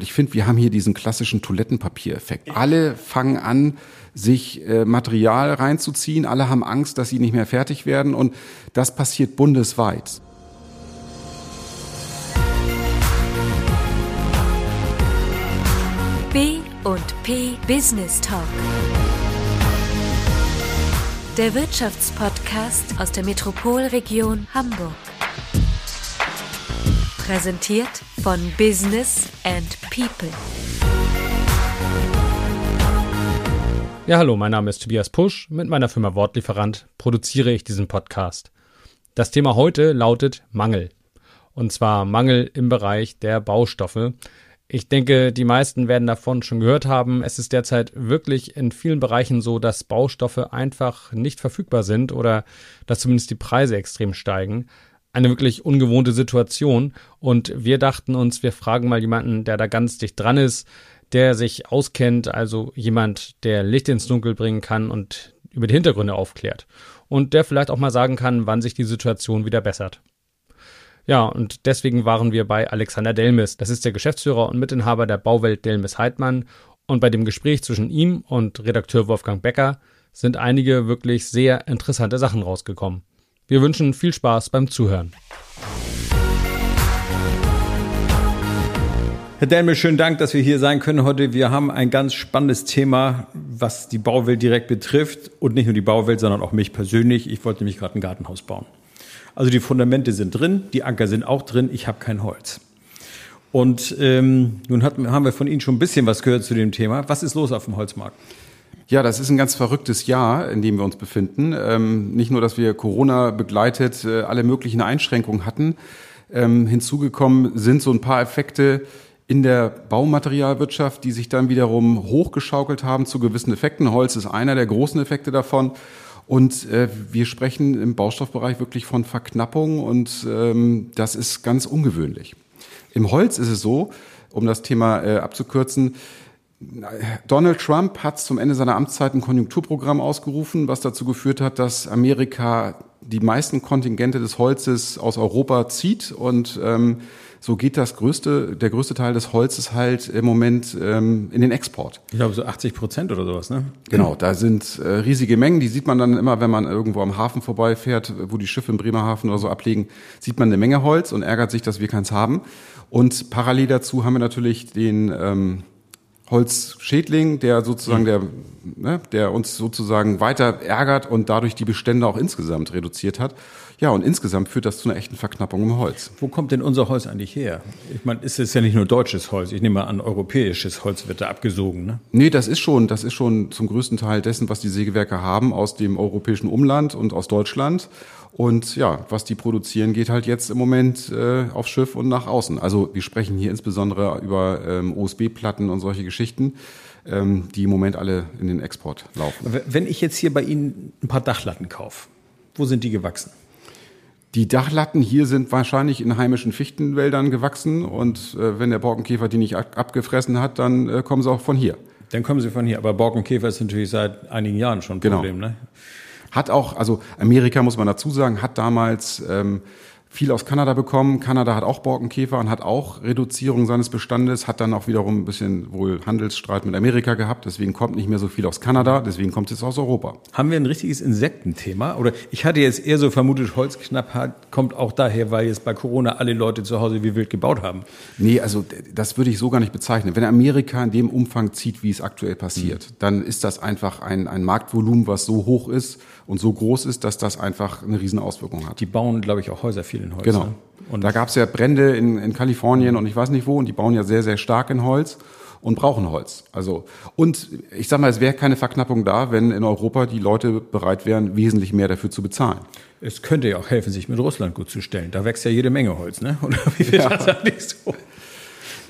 Ich finde, wir haben hier diesen klassischen Toilettenpapiereffekt. Alle fangen an, sich äh, Material reinzuziehen. Alle haben Angst, dass sie nicht mehr fertig werden. Und das passiert bundesweit. B und P Business Talk. Der Wirtschaftspodcast aus der Metropolregion Hamburg. Präsentiert von Business and People. Ja, hallo, mein Name ist Tobias Pusch. Mit meiner Firma Wortlieferant produziere ich diesen Podcast. Das Thema heute lautet Mangel. Und zwar Mangel im Bereich der Baustoffe. Ich denke, die meisten werden davon schon gehört haben. Es ist derzeit wirklich in vielen Bereichen so, dass Baustoffe einfach nicht verfügbar sind oder dass zumindest die Preise extrem steigen eine wirklich ungewohnte Situation. Und wir dachten uns, wir fragen mal jemanden, der da ganz dicht dran ist, der sich auskennt, also jemand, der Licht ins Dunkel bringen kann und über die Hintergründe aufklärt. Und der vielleicht auch mal sagen kann, wann sich die Situation wieder bessert. Ja, und deswegen waren wir bei Alexander Delmes. Das ist der Geschäftsführer und Mitinhaber der Bauwelt Delmes Heidmann. Und bei dem Gespräch zwischen ihm und Redakteur Wolfgang Becker sind einige wirklich sehr interessante Sachen rausgekommen. Wir wünschen viel Spaß beim Zuhören. Herr Delme, schönen Dank, dass wir hier sein können heute. Wir haben ein ganz spannendes Thema, was die Bauwelt direkt betrifft. Und nicht nur die Bauwelt, sondern auch mich persönlich. Ich wollte nämlich gerade ein Gartenhaus bauen. Also die Fundamente sind drin, die Anker sind auch drin, ich habe kein Holz. Und ähm, nun hat, haben wir von Ihnen schon ein bisschen was gehört zu dem Thema. Was ist los auf dem Holzmarkt? Ja, das ist ein ganz verrücktes Jahr, in dem wir uns befinden. Ähm, nicht nur, dass wir Corona begleitet äh, alle möglichen Einschränkungen hatten. Ähm, hinzugekommen sind so ein paar Effekte in der Baumaterialwirtschaft, die sich dann wiederum hochgeschaukelt haben zu gewissen Effekten. Holz ist einer der großen Effekte davon. Und äh, wir sprechen im Baustoffbereich wirklich von Verknappung und ähm, das ist ganz ungewöhnlich. Im Holz ist es so, um das Thema äh, abzukürzen, Donald Trump hat zum Ende seiner Amtszeit ein Konjunkturprogramm ausgerufen, was dazu geführt hat, dass Amerika die meisten Kontingente des Holzes aus Europa zieht und ähm, so geht das größte, der größte Teil des Holzes halt im Moment ähm, in den Export. Ich glaube so 80 Prozent oder sowas, ne? Genau, da sind äh, riesige Mengen, die sieht man dann immer, wenn man irgendwo am Hafen vorbeifährt, wo die Schiffe im Bremerhaven oder so ablegen, sieht man eine Menge Holz und ärgert sich, dass wir keins haben. Und parallel dazu haben wir natürlich den ähm, Holzschädling, der sozusagen mhm. der, ne, der uns sozusagen weiter ärgert und dadurch die Bestände auch insgesamt reduziert hat. Ja, und insgesamt führt das zu einer echten Verknappung im Holz. Wo kommt denn unser Holz eigentlich her? Ich meine, ist es ja nicht nur deutsches Holz. Ich nehme an, europäisches Holz wird da abgesogen, ne? Nee, das ist schon, das ist schon zum größten Teil dessen, was die Sägewerke haben, aus dem europäischen Umland und aus Deutschland. Und ja, was die produzieren, geht halt jetzt im Moment äh, aufs Schiff und nach außen. Also wir sprechen hier insbesondere über ähm, OSB-Platten und solche Geschichten, ähm, die im Moment alle in den Export laufen. Wenn ich jetzt hier bei Ihnen ein paar Dachlatten kaufe, wo sind die gewachsen? Die Dachlatten hier sind wahrscheinlich in heimischen Fichtenwäldern gewachsen und äh, wenn der Borkenkäfer die nicht abgefressen hat, dann äh, kommen sie auch von hier. Dann kommen sie von hier. Aber Borkenkäfer ist natürlich seit einigen Jahren schon ein genau. Problem. Ne? Hat auch, also Amerika muss man dazu sagen, hat damals ähm, viel aus Kanada bekommen. Kanada hat auch Borkenkäfer und hat auch Reduzierung seines Bestandes, hat dann auch wiederum ein bisschen wohl Handelsstreit mit Amerika gehabt. Deswegen kommt nicht mehr so viel aus Kanada, deswegen kommt es aus Europa. Haben wir ein richtiges Insektenthema? Oder ich hatte jetzt eher so vermutet, Holzknappheit kommt auch daher, weil jetzt bei Corona alle Leute zu Hause wie wild gebaut haben. Nee, also das würde ich so gar nicht bezeichnen. Wenn Amerika in dem Umfang zieht, wie es aktuell passiert, mhm. dann ist das einfach ein, ein Marktvolumen, was so hoch ist und so groß ist, dass das einfach eine riesen Auswirkung hat. Die bauen, glaube ich, auch Häuser viel in Holz. Genau. Ne? Und da gab es ja Brände in, in Kalifornien und ich weiß nicht wo und die bauen ja sehr, sehr stark in Holz und brauchen Holz. Also und ich sag mal, es wäre keine Verknappung da, wenn in Europa die Leute bereit wären, wesentlich mehr dafür zu bezahlen. Es könnte ja auch helfen, sich mit Russland gut zu stellen. Da wächst ja jede Menge Holz, ne? Oder wie wird ja. das eigentlich so?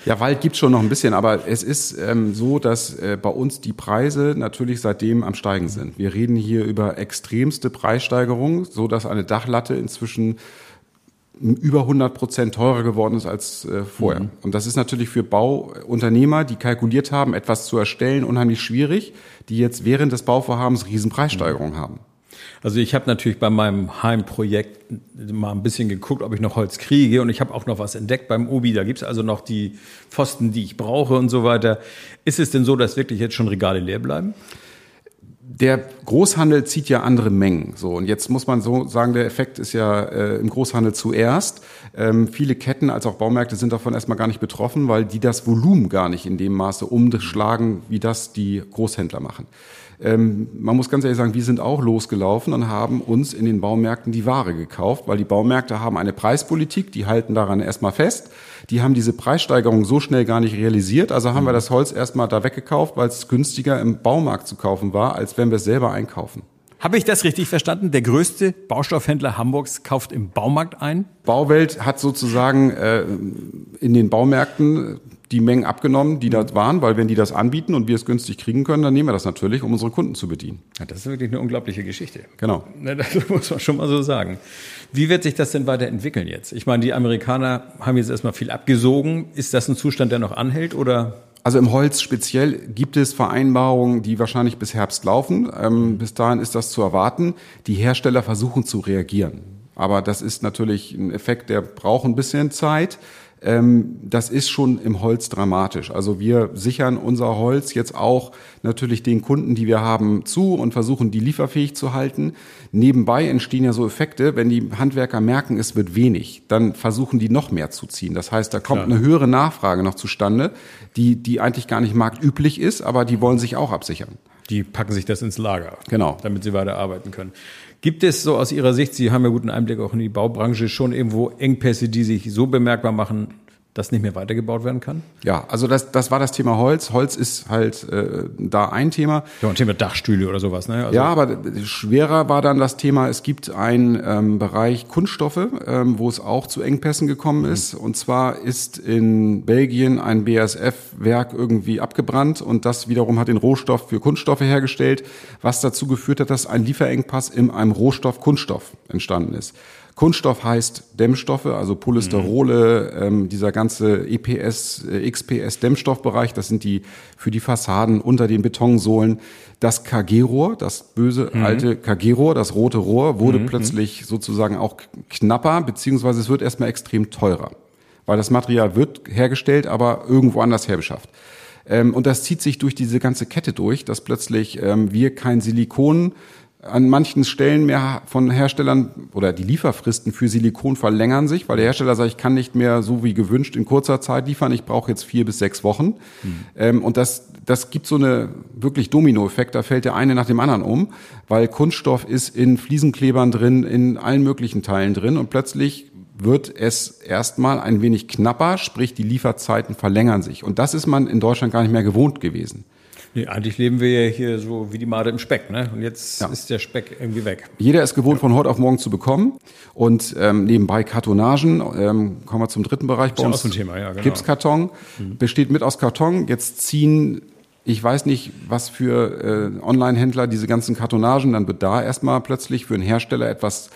Ja, Wald gibt's schon noch ein bisschen, aber es ist ähm, so, dass äh, bei uns die Preise natürlich seitdem am Steigen sind. Wir reden hier über extremste Preissteigerungen, so dass eine Dachlatte inzwischen über 100 Prozent teurer geworden ist als äh, vorher. Mhm. Und das ist natürlich für Bauunternehmer, die kalkuliert haben, etwas zu erstellen, unheimlich schwierig, die jetzt während des Bauvorhabens Riesenpreissteigerungen mhm. haben. Also ich habe natürlich bei meinem Heimprojekt mal ein bisschen geguckt, ob ich noch Holz kriege und ich habe auch noch was entdeckt beim Obi. Da gibt's also noch die Pfosten, die ich brauche und so weiter. Ist es denn so, dass wirklich jetzt schon Regale leer bleiben? Der Großhandel zieht ja andere Mengen. So und jetzt muss man so sagen, der Effekt ist ja äh, im Großhandel zuerst. Ähm, viele Ketten als auch Baumärkte sind davon erstmal gar nicht betroffen, weil die das Volumen gar nicht in dem Maße umschlagen, wie das die Großhändler machen. Ähm, man muss ganz ehrlich sagen, wir sind auch losgelaufen und haben uns in den Baumärkten die Ware gekauft, weil die Baumärkte haben eine Preispolitik, die halten daran erstmal fest. Die haben diese Preissteigerung so schnell gar nicht realisiert. Also haben wir das Holz erstmal da weggekauft, weil es günstiger im Baumarkt zu kaufen war, als wenn wir es selber einkaufen. Habe ich das richtig verstanden? Der größte Baustoffhändler Hamburgs kauft im Baumarkt ein? Bauwelt hat sozusagen äh, in den Baumärkten die Mengen abgenommen, die da waren, weil wenn die das anbieten und wir es günstig kriegen können, dann nehmen wir das natürlich, um unsere Kunden zu bedienen. Ja, das ist wirklich eine unglaubliche Geschichte. Genau. Das muss man schon mal so sagen. Wie wird sich das denn weiterentwickeln jetzt? Ich meine, die Amerikaner haben jetzt erstmal viel abgesogen. Ist das ein Zustand, der noch anhält oder? Also im Holz speziell gibt es Vereinbarungen, die wahrscheinlich bis Herbst laufen. Ähm, bis dahin ist das zu erwarten. Die Hersteller versuchen zu reagieren. Aber das ist natürlich ein Effekt, der braucht ein bisschen Zeit ähm, das ist schon im Holz dramatisch. Also wir sichern unser Holz jetzt auch natürlich den Kunden, die wir haben, zu und versuchen, die lieferfähig zu halten. Nebenbei entstehen ja so Effekte, wenn die Handwerker merken, es wird wenig, dann versuchen die noch mehr zu ziehen. Das heißt, da kommt Klar. eine höhere Nachfrage noch zustande, die, die eigentlich gar nicht marktüblich ist, aber die wollen sich auch absichern. Die packen sich das ins Lager. Genau. Damit sie weiter arbeiten können. Gibt es so aus Ihrer Sicht, Sie haben ja guten Einblick auch in die Baubranche, schon irgendwo Engpässe, die sich so bemerkbar machen, das nicht mehr weitergebaut werden kann? Ja, also das, das war das Thema Holz. Holz ist halt äh, da ein Thema. Ja, ein Thema Dachstühle oder sowas, ne? Also ja, aber schwerer war dann das Thema, es gibt einen ähm, Bereich Kunststoffe, ähm, wo es auch zu Engpässen gekommen mhm. ist. Und zwar ist in Belgien ein BASF-Werk irgendwie abgebrannt und das wiederum hat den Rohstoff für Kunststoffe hergestellt, was dazu geführt hat, dass ein Lieferengpass in einem Rohstoff Kunststoff entstanden ist. Kunststoff heißt Dämmstoffe, also Polysterole, mhm. ähm, dieser ganze EPS, äh, XPS Dämmstoffbereich, das sind die für die Fassaden unter den Betonsohlen. Das KG-Rohr, das böse mhm. alte KG-Rohr, das rote Rohr, wurde mhm. plötzlich sozusagen auch knapper, beziehungsweise es wird erstmal extrem teurer. Weil das Material wird hergestellt, aber irgendwo anders herbeschafft. Ähm, und das zieht sich durch diese ganze Kette durch, dass plötzlich ähm, wir kein Silikon an manchen Stellen mehr von Herstellern oder die Lieferfristen für Silikon verlängern sich, weil der Hersteller sagt, ich kann nicht mehr so wie gewünscht in kurzer Zeit liefern, ich brauche jetzt vier bis sechs Wochen. Mhm. Ähm, und das, das gibt so eine wirklich Dominoeffekt, da fällt der eine nach dem anderen um, weil Kunststoff ist in Fliesenklebern drin, in allen möglichen Teilen drin und plötzlich wird es erstmal ein wenig knapper, sprich die Lieferzeiten verlängern sich. Und das ist man in Deutschland gar nicht mehr gewohnt gewesen. Nee, eigentlich leben wir ja hier so wie die Made im Speck, ne? Und jetzt ja. ist der Speck irgendwie weg. Jeder ist gewohnt, von heute auf morgen zu bekommen. Und ähm, nebenbei Kartonagen, ähm, kommen wir zum dritten Bereich bei uns. Ist ja auch so ein Thema, ja, genau. Gipskarton, mhm. besteht mit aus Karton. Jetzt ziehen ich weiß nicht, was für äh, Online-Händler diese ganzen Kartonagen, dann wird da erstmal plötzlich für einen Hersteller etwas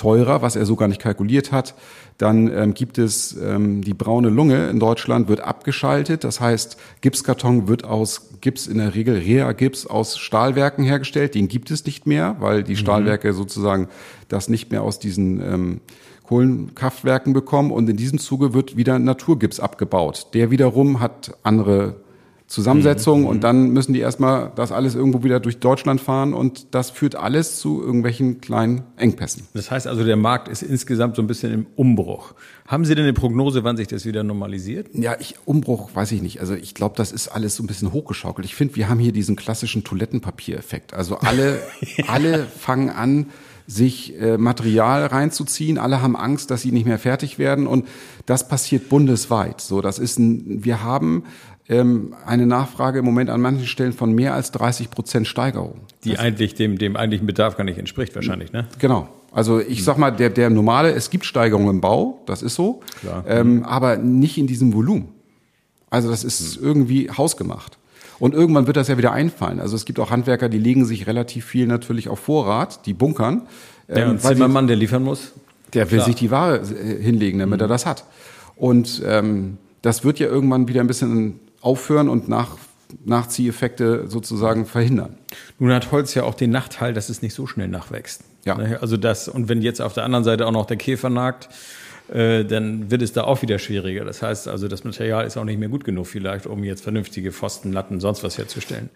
teurer, was er so gar nicht kalkuliert hat. Dann ähm, gibt es ähm, die braune Lunge in Deutschland wird abgeschaltet. Das heißt, Gipskarton wird aus Gips in der Regel Rea-Gips aus Stahlwerken hergestellt. Den gibt es nicht mehr, weil die mhm. Stahlwerke sozusagen das nicht mehr aus diesen ähm, Kohlenkraftwerken bekommen. Und in diesem Zuge wird wieder Naturgips abgebaut. Der wiederum hat andere Zusammensetzung mhm. und dann müssen die erstmal das alles irgendwo wieder durch Deutschland fahren und das führt alles zu irgendwelchen kleinen Engpässen. Das heißt also, der Markt ist insgesamt so ein bisschen im Umbruch. Haben Sie denn eine Prognose, wann sich das wieder normalisiert? Ja, ich, Umbruch weiß ich nicht. Also ich glaube, das ist alles so ein bisschen hochgeschaukelt. Ich finde, wir haben hier diesen klassischen Toilettenpapiereffekt. Also alle, ja. alle fangen an, sich äh, Material reinzuziehen. Alle haben Angst, dass sie nicht mehr fertig werden und das passiert bundesweit. So, das ist ein, wir haben ähm, eine Nachfrage im Moment an manchen Stellen von mehr als 30 Prozent Steigerung. Die das eigentlich dem, dem eigentlichen Bedarf gar nicht entspricht wahrscheinlich, ne? Genau. Also ich sag mal, der, der normale, es gibt Steigerungen im Bau, das ist so, Klar. Ähm, aber nicht in diesem Volumen. Also das ist hm. irgendwie hausgemacht. Und irgendwann wird das ja wieder einfallen. Also es gibt auch Handwerker, die legen sich relativ viel natürlich auf Vorrat, die bunkern. Der ähm, Zimmermann, der liefern muss. Der will Klar. sich die Ware äh, hinlegen, damit mhm. er das hat. Und ähm, das wird ja irgendwann wieder ein bisschen aufhören und nach Nachzieheffekte sozusagen verhindern. Nun hat Holz ja auch den Nachteil, dass es nicht so schnell nachwächst. Ja. Also das, und wenn jetzt auf der anderen Seite auch noch der Käfer nagt, äh, dann wird es da auch wieder schwieriger. Das heißt also, das Material ist auch nicht mehr gut genug vielleicht, um jetzt vernünftige Pfosten, Latten, sonst was herzustellen.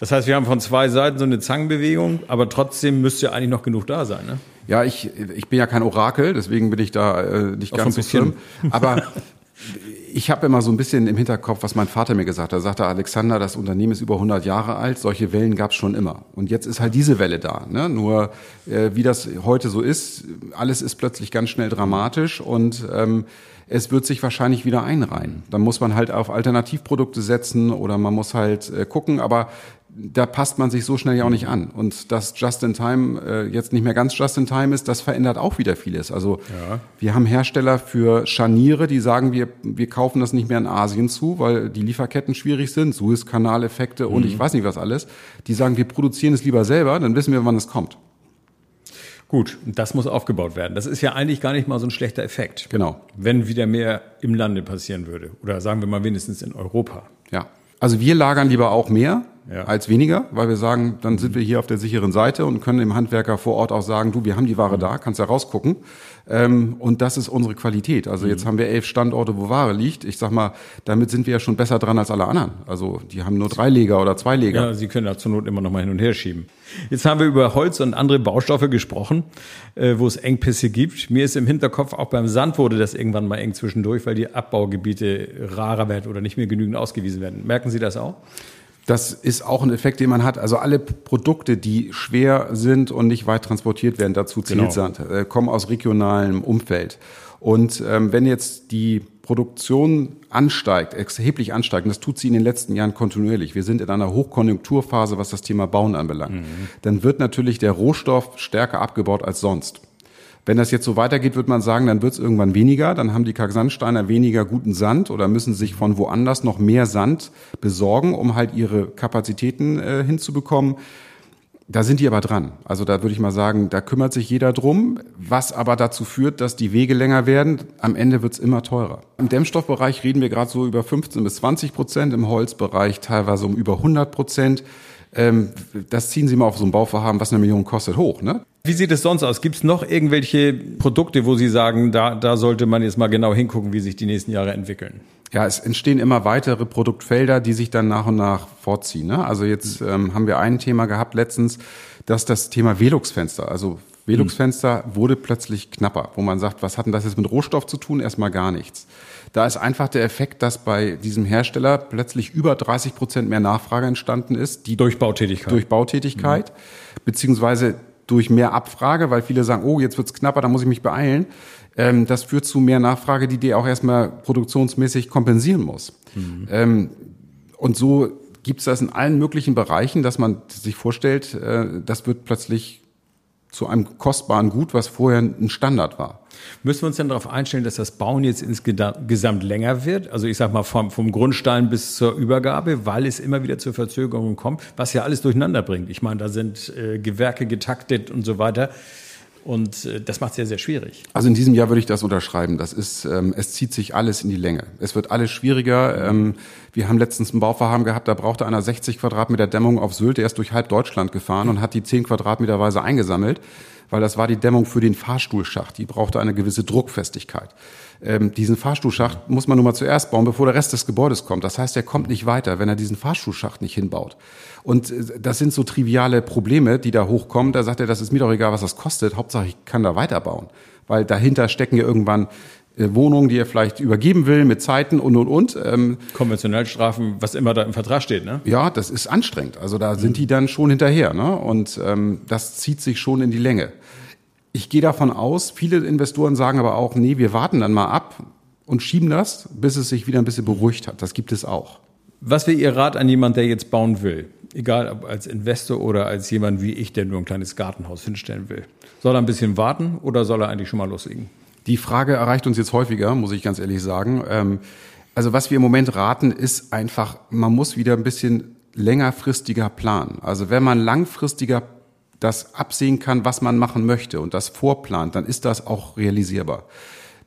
Das heißt, wir haben von zwei Seiten so eine Zangenbewegung, aber trotzdem müsste ja eigentlich noch genug da sein. Ne? Ja, ich, ich bin ja kein Orakel, deswegen bin ich da äh, nicht Auch ganz so schlimm. Aber ich habe immer so ein bisschen im Hinterkopf, was mein Vater mir gesagt hat. Er sagte, Alexander, das Unternehmen ist über 100 Jahre alt, solche Wellen gab es schon immer. Und jetzt ist halt diese Welle da. Ne? Nur äh, wie das heute so ist, alles ist plötzlich ganz schnell dramatisch und ähm, es wird sich wahrscheinlich wieder einreihen. Dann muss man halt auf Alternativprodukte setzen oder man muss halt äh, gucken, aber da passt man sich so schnell ja auch nicht an. Und dass Just in Time äh, jetzt nicht mehr ganz Just in Time ist, das verändert auch wieder vieles. Also wir haben Hersteller für Scharniere, die sagen, wir, wir kaufen das nicht mehr in Asien zu, weil die Lieferketten schwierig sind, Suezkanaleffekte und ich weiß nicht was alles. Die sagen, wir produzieren es lieber selber, dann wissen wir, wann es kommt. Gut, das muss aufgebaut werden. Das ist ja eigentlich gar nicht mal so ein schlechter Effekt. Genau. Wenn wieder mehr im Lande passieren würde. Oder sagen wir mal wenigstens in Europa. Ja. Also wir lagern lieber auch mehr Ja. als weniger, weil wir sagen, dann sind wir hier auf der sicheren Seite und können dem Handwerker vor Ort auch sagen, du, wir haben die Ware da, kannst ja rausgucken. Ähm, und das ist unsere Qualität. Also jetzt haben wir elf Standorte, wo Ware liegt. Ich sag mal, damit sind wir ja schon besser dran als alle anderen. Also die haben nur drei Leger oder zwei Leger. Ja, Sie können da zur Not immer noch mal hin und her schieben. Jetzt haben wir über Holz und andere Baustoffe gesprochen, äh, wo es Engpässe gibt. Mir ist im Hinterkopf, auch beim Sand wurde das irgendwann mal eng zwischendurch, weil die Abbaugebiete rarer werden oder nicht mehr genügend ausgewiesen werden. Merken Sie das auch? Das ist auch ein Effekt, den man hat. Also alle Produkte, die schwer sind und nicht weit transportiert werden, dazu zählt Genau. Sand, äh, kommen aus regionalem Umfeld. Und ähm, wenn jetzt die Produktion ansteigt, erheblich ansteigt, und das tut sie in den letzten Jahren kontinuierlich, wir sind in einer Hochkonjunkturphase, was das Thema Bauen anbelangt, dann wird natürlich der Rohstoff stärker abgebaut als sonst. Wenn das jetzt so weitergeht, wird man sagen, dann wird es irgendwann weniger. Dann haben die Kalksandsteiner weniger guten Sand oder müssen sich von woanders noch mehr Sand besorgen, um halt ihre Kapazitäten äh, hinzubekommen. Da sind die aber dran. Also da würde ich mal sagen, da kümmert sich jeder drum, was aber dazu führt, dass die Wege länger werden. Am Ende wird's immer teurer. Im Dämmstoffbereich reden wir gerade so über 15 bis 20 Prozent, im Holzbereich teilweise um über 100 Prozent. Ähm, das ziehen Sie mal auf so ein Bauvorhaben, was eine Million kostet, hoch. Ne? Wie sieht es sonst aus? Gibt es noch irgendwelche Produkte, wo Sie sagen, da, da sollte man jetzt mal genau hingucken, wie sich die nächsten Jahre entwickeln? Ja, es entstehen immer weitere Produktfelder, die sich dann nach und nach vorziehen. Ne? Also jetzt ähm, haben wir ein Thema gehabt letztens, dass das Thema Velux-Fenster, also Velux-Fenster wurde plötzlich knapper, wo man sagt, was hat denn das jetzt mit Rohstoff zu tun? Erstmal gar nichts. Da ist einfach der Effekt, dass bei diesem Hersteller plötzlich über 30 Prozent mehr Nachfrage entstanden ist, die Durch Bautätigkeit. durch Bautätigkeit, beziehungsweise durch mehr Abfrage, weil viele sagen, oh, jetzt wird's knapper, da muss ich mich beeilen. Ähm, das führt zu mehr Nachfrage, die dir auch erstmal produktionsmäßig kompensieren muss. Ähm, und so gibt's das in allen möglichen Bereichen, dass man sich vorstellt, äh, das wird plötzlich zu einem kostbaren Gut, was vorher ein Standard war. Müssen wir uns dann darauf einstellen, dass das Bauen jetzt insgesamt länger wird? Also ich sag mal vom, vom Grundstein bis zur Übergabe, weil es immer wieder zu Verzögerungen kommt, was ja alles durcheinander bringt. Ich meine, da sind äh, Gewerke getaktet und so weiter. Und äh, das macht es sehr, sehr schwierig. Also in diesem Jahr würde ich das unterschreiben. Das ist, ähm, es zieht sich alles in die Länge. Es wird alles schwieriger. Ähm, wir haben letztens ein Bauvorhaben gehabt, da brauchte einer 60 Quadratmeter Dämmung auf Sylt. Der ist durch halb Deutschland gefahren und hat die 10 Quadratmeterweise eingesammelt, weil das war die Dämmung für den Fahrstuhlschacht. Die brauchte eine gewisse Druckfestigkeit. Ähm, diesen Fahrstuhlschacht muss man nun mal zuerst bauen, bevor der Rest des Gebäudes kommt. Das heißt, er kommt nicht weiter, wenn er diesen Fahrstuhlschacht nicht hinbaut. Und äh, das sind so triviale Probleme, die da hochkommen. Da sagt er, das ist mir doch egal, was das kostet. Hauptsache, ich kann da weiterbauen. Weil dahinter stecken ja irgendwann Wohnungen, die er vielleicht übergeben will mit Zeiten und, und, und. Ähm, Konventionellstrafen, was immer da im Vertrag steht, ne? ja, das ist anstrengend. Also da sind die dann schon hinterher. Ne? Und ähm, das zieht sich schon in die Länge. Ich gehe davon aus, viele Investoren sagen aber auch, nee, wir warten dann mal ab und schieben das, bis es sich wieder ein bisschen beruhigt hat. Das gibt es auch. Was wäre Ihr Rat an jemand, der jetzt bauen will? Egal ob als Investor oder als jemand wie ich, der nur ein kleines Gartenhaus hinstellen will. Soll er ein bisschen warten oder soll er eigentlich schon mal loslegen? Die Frage erreicht uns jetzt häufiger, muss ich ganz ehrlich sagen. Ähm, also was wir im Moment raten, ist einfach, man muss wieder ein bisschen längerfristiger planen. Also wenn man langfristiger das absehen kann, was man machen möchte und das vorplant, dann ist das auch realisierbar.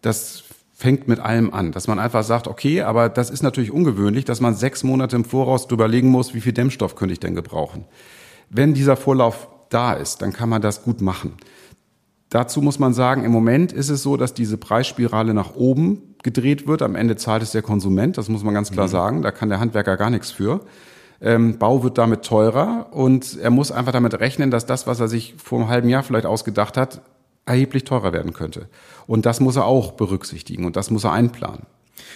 Das fängt mit allem an, dass man einfach sagt, okay, aber das ist natürlich ungewöhnlich, dass man sechs Monate im Voraus drüber legen muss, wie viel Dämmstoff könnte ich denn gebrauchen. Wenn dieser Vorlauf da ist, dann kann man das gut machen. Dazu muss man sagen, im Moment ist es so, dass diese Preisspirale nach oben gedreht wird. Am Ende zahlt es der Konsument, das muss man ganz klar mhm. sagen. Da kann der Handwerker gar nichts für. Ähm, Bau wird damit teurer und er muss einfach damit rechnen, dass das, was er sich vor einem halben Jahr vielleicht ausgedacht hat, erheblich teurer werden könnte. Und das muss er auch berücksichtigen und das muss er einplanen.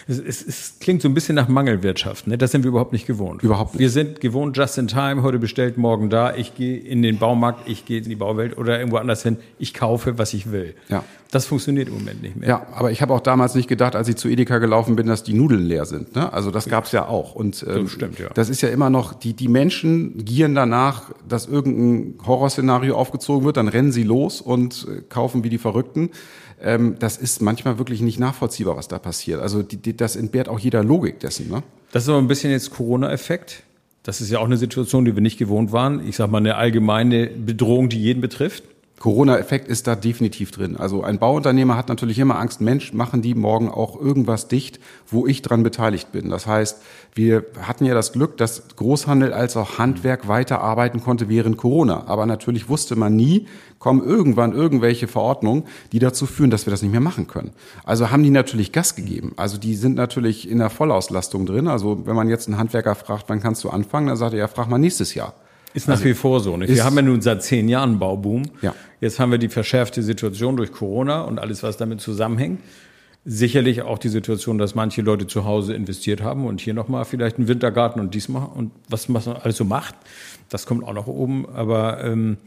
Es, es, es klingt so ein bisschen nach Mangelwirtschaft. Ne? Das sind wir überhaupt nicht gewohnt. Überhaupt nicht. Wir sind gewohnt, just in time, heute bestellt, morgen da. Ich gehe in den Baumarkt, ich gehe in die Bauwelt oder irgendwo anders hin. Ich kaufe, was ich will. Ja. Das funktioniert im Moment nicht mehr. Ja, aber ich habe auch damals nicht gedacht, als ich zu Edeka gelaufen bin, dass die Nudeln leer sind. Ne? Also das gab's ja auch. Und ähm, das stimmt, ja. das ist ja immer noch, die, die Menschen gieren danach, dass irgendein Horrorszenario aufgezogen wird, dann rennen sie los und äh, kaufen wie die Verrückten ähm, das ist manchmal wirklich nicht nachvollziehbar, was da passiert. Also die, die, das entbehrt auch jeder Logik dessen. Ne? Das ist aber ein bisschen jetzt Corona-Effekt. Das ist ja auch eine Situation, die wir nicht gewohnt waren. Ich sage mal, eine allgemeine Bedrohung, die jeden betrifft. Corona-Effekt ist da definitiv drin. Also ein Bauunternehmer hat natürlich immer Angst, Mensch, machen die morgen auch irgendwas dicht, wo ich dran beteiligt bin. Das heißt, wir hatten ja das Glück, dass Großhandel als auch Handwerk weiterarbeiten konnte während Corona. Aber natürlich wusste man nie, kommen irgendwann irgendwelche Verordnungen, die dazu führen, dass wir das nicht mehr machen können. Also haben die natürlich Gas gegeben. Also die sind natürlich in der Vollauslastung drin. Also wenn man jetzt einen Handwerker fragt, wann kannst du anfangen, dann sagt er, ja, frag mal nächstes Jahr. Ist nach also, wie vor so. Nicht? Wir haben ja nun seit zehn Jahren Bauboom. Ja. Jetzt haben wir die verschärfte Situation durch Corona und alles, was damit zusammenhängt. Sicherlich auch die Situation, dass manche Leute zu Hause investiert haben und hier nochmal vielleicht einen Wintergarten und diesmal und was man alles so macht. Das kommt auch noch oben. Aber ähm,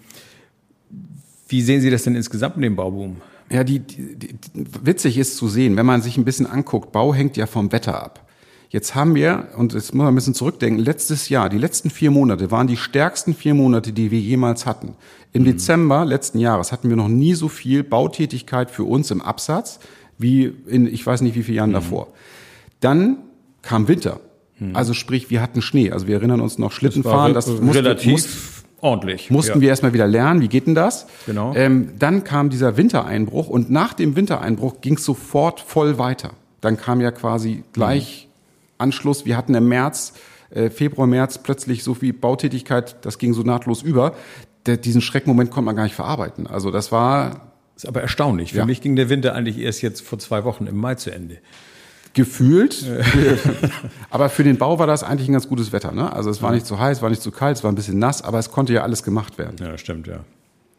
wie sehen Sie das denn insgesamt mit dem Bauboom? Ja, die, die, die, witzig ist zu sehen, wenn man sich ein bisschen anguckt, Bau hängt ja vom Wetter ab. Jetzt haben wir, und jetzt muss man ein bisschen zurückdenken, letztes Jahr, die letzten vier Monate waren die stärksten vier Monate, die wir jemals hatten. Im mhm. Dezember letzten Jahres hatten wir noch nie so viel Bautätigkeit für uns im Absatz wie in, ich weiß nicht wie viele Jahren mhm. davor. Dann kam Winter. Mhm. Also sprich, wir hatten Schnee. Also wir erinnern uns noch Schlittenfahren. Das, das musste, relativ muss, ordentlich. Mussten ja. wir erstmal wieder lernen, wie geht denn das? Genau. Ähm, dann kam dieser Wintereinbruch und nach dem Wintereinbruch ging es sofort voll weiter. Dann kam ja quasi gleich Anschluss. Wir hatten im März, äh, Februar, März plötzlich so viel Bautätigkeit, das ging so nahtlos über. Der, diesen Schreckmoment konnte man gar nicht verarbeiten. Also das war. Ist aber erstaunlich. Für ja. mich ging der Winter eigentlich erst jetzt vor zwei Wochen im Mai zu Ende. Gefühlt. aber für den Bau war das eigentlich ein ganz gutes Wetter. Ne? Also es war nicht zu heiß, war nicht zu kalt, es war ein bisschen nass, aber es konnte ja alles gemacht werden. Ja, stimmt, ja.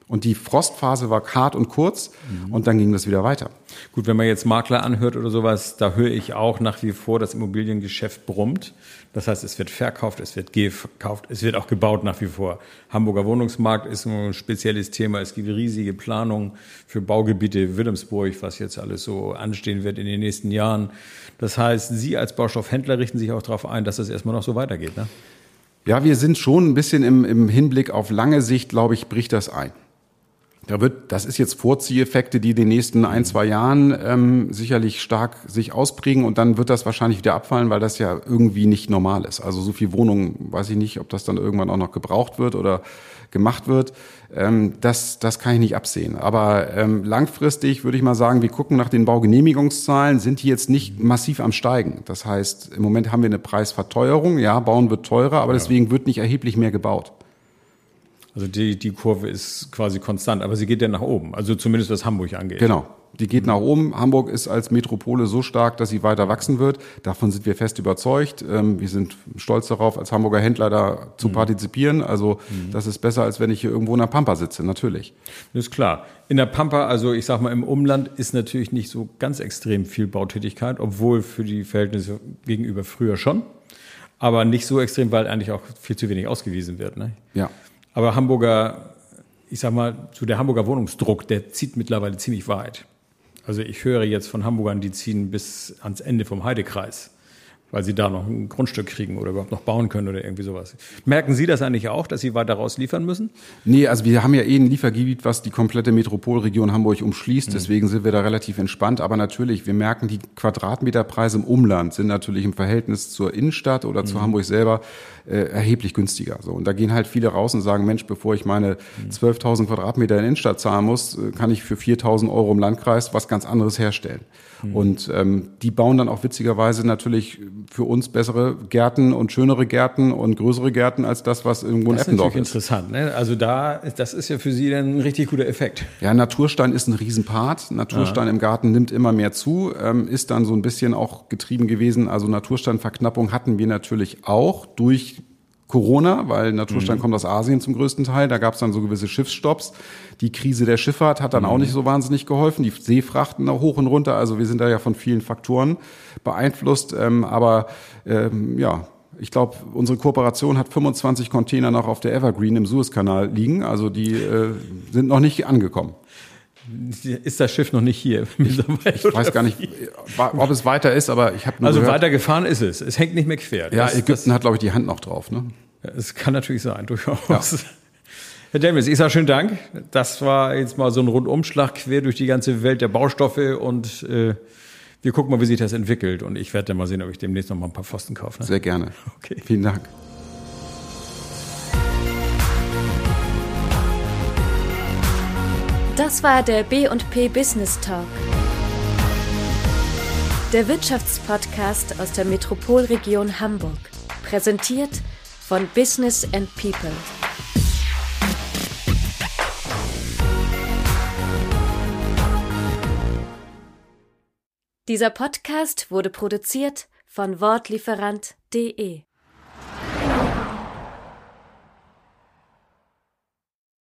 Und die Frostphase war hart und kurz mhm. und dann ging das wieder weiter. Gut, wenn man jetzt Makler anhört oder sowas, da höre ich auch nach wie vor, das Immobiliengeschäft brummt. Das heißt, es wird verkauft, es wird gekauft, es wird auch gebaut nach wie vor. Hamburger Wohnungsmarkt ist ein spezielles Thema. Es gibt riesige Planungen für Baugebiete Wilhelmsburg, was jetzt alles so anstehen wird in den nächsten Jahren. Das heißt, Sie als Baustoffhändler richten sich auch darauf ein, dass das erstmal noch so weitergeht. Ne? Ja, wir sind schon ein bisschen im, im Hinblick auf lange Sicht, glaube ich, bricht das ein. Da wird, das ist jetzt Vorzieheffekte, die in den nächsten ein, zwei Jahren ähm, sicherlich stark sich ausprägen und dann wird das wahrscheinlich wieder abfallen, weil das ja irgendwie nicht normal ist. Also so viel Wohnungen, weiß ich nicht, ob das dann irgendwann auch noch gebraucht wird oder gemacht wird. Ähm, das, das kann ich nicht absehen. Aber ähm, langfristig würde ich mal sagen, wir gucken nach den Baugenehmigungszahlen, sind die jetzt nicht massiv am Steigen. Das heißt, im Moment haben wir eine Preisverteuerung. Ja, bauen wird teurer, aber deswegen wird nicht erheblich mehr gebaut. Also die, die Kurve ist quasi konstant, aber sie geht ja nach oben, also zumindest was Hamburg angeht. Genau. Die geht nach oben. Hamburg ist als Metropole so stark, dass sie weiter wachsen wird. Davon sind wir fest überzeugt. Ähm, wir sind stolz darauf, als Hamburger Händler da zu mhm. partizipieren. Also mhm. das ist besser, als wenn ich hier irgendwo in der Pampa sitze, natürlich. Das ist klar. In der Pampa, also ich sag mal, im Umland ist natürlich nicht so ganz extrem viel Bautätigkeit, obwohl für die Verhältnisse gegenüber früher schon. Aber nicht so extrem, weil eigentlich auch viel zu wenig ausgewiesen wird. Ne? Ja. Aber Hamburger, ich sag mal, so der Hamburger Wohnungsdruck, der zieht mittlerweile ziemlich weit. Also ich höre jetzt von Hamburgern, die ziehen bis ans Ende vom Heidekreis, weil sie da noch ein Grundstück kriegen oder überhaupt noch bauen können oder irgendwie sowas. Merken Sie das eigentlich auch, dass Sie weiter rausliefern müssen? Nee, also wir haben ja eh ein Liefergebiet, was die komplette Metropolregion Hamburg umschließt. Deswegen sind wir da relativ entspannt. Aber natürlich, wir merken, die Quadratmeterpreise im Umland sind natürlich im Verhältnis zur Innenstadt oder zu Hamburg selber äh, erheblich günstiger. So, und da gehen halt viele raus und sagen, Mensch, bevor ich meine 12.000 Quadratmeter in Innenstadt zahlen muss, äh, kann ich für 4.000 Euro im Landkreis was ganz anderes herstellen. Und ähm, die bauen dann auch witzigerweise natürlich für uns bessere Gärten und schönere Gärten und größere Gärten als das, was irgendwo in Das ist Eppendorf natürlich ist. interessant. Ne? Also da, das ist ja für Sie dann ein richtig guter Effekt. Ja, Naturstein ist ein Riesenpart. Naturstein im Garten nimmt immer mehr zu, ähm, ist dann so ein bisschen auch getrieben gewesen. Also Natursteinverknappung hatten wir natürlich auch durch Corona, weil Naturstein kommt aus Asien zum größten Teil. Da gab es dann so gewisse Schiffsstopps. Die Krise der Schifffahrt hat dann auch nicht so wahnsinnig geholfen. Die Seefrachten da hoch und runter. Also wir sind da ja von vielen Faktoren beeinflusst. Ähm, aber ähm, ja, ich glaube, unsere Kooperation hat 25 Container noch auf der Evergreen im Suezkanal liegen. Also die äh, sind noch nicht angekommen. Ist das Schiff noch nicht hier? Ich weiß gar nicht, ob es weiter ist, aber ich habe nur Also gehört, weitergefahren ist es. Es hängt nicht mehr quer. ja, Das- Ägypten hat, glaube ich, die Hand noch drauf. Ne? Das, das kann natürlich sein, durchaus. Herr Demis, ich sage schönen Dank. Das war jetzt mal so ein Rundumschlag quer durch die ganze Welt der Baustoffe und äh, wir gucken mal, wie sich das entwickelt. Und ich werde dann mal sehen, ob ich demnächst noch mal ein paar Pfosten kaufe. Ne? Sehr gerne. Okay. Vielen Dank. Das war der B&P Business Talk. Der Wirtschaftspodcast aus der Metropolregion Hamburg. Präsentiert von Business and People. Dieser Podcast wurde produziert von Wortlieferant.de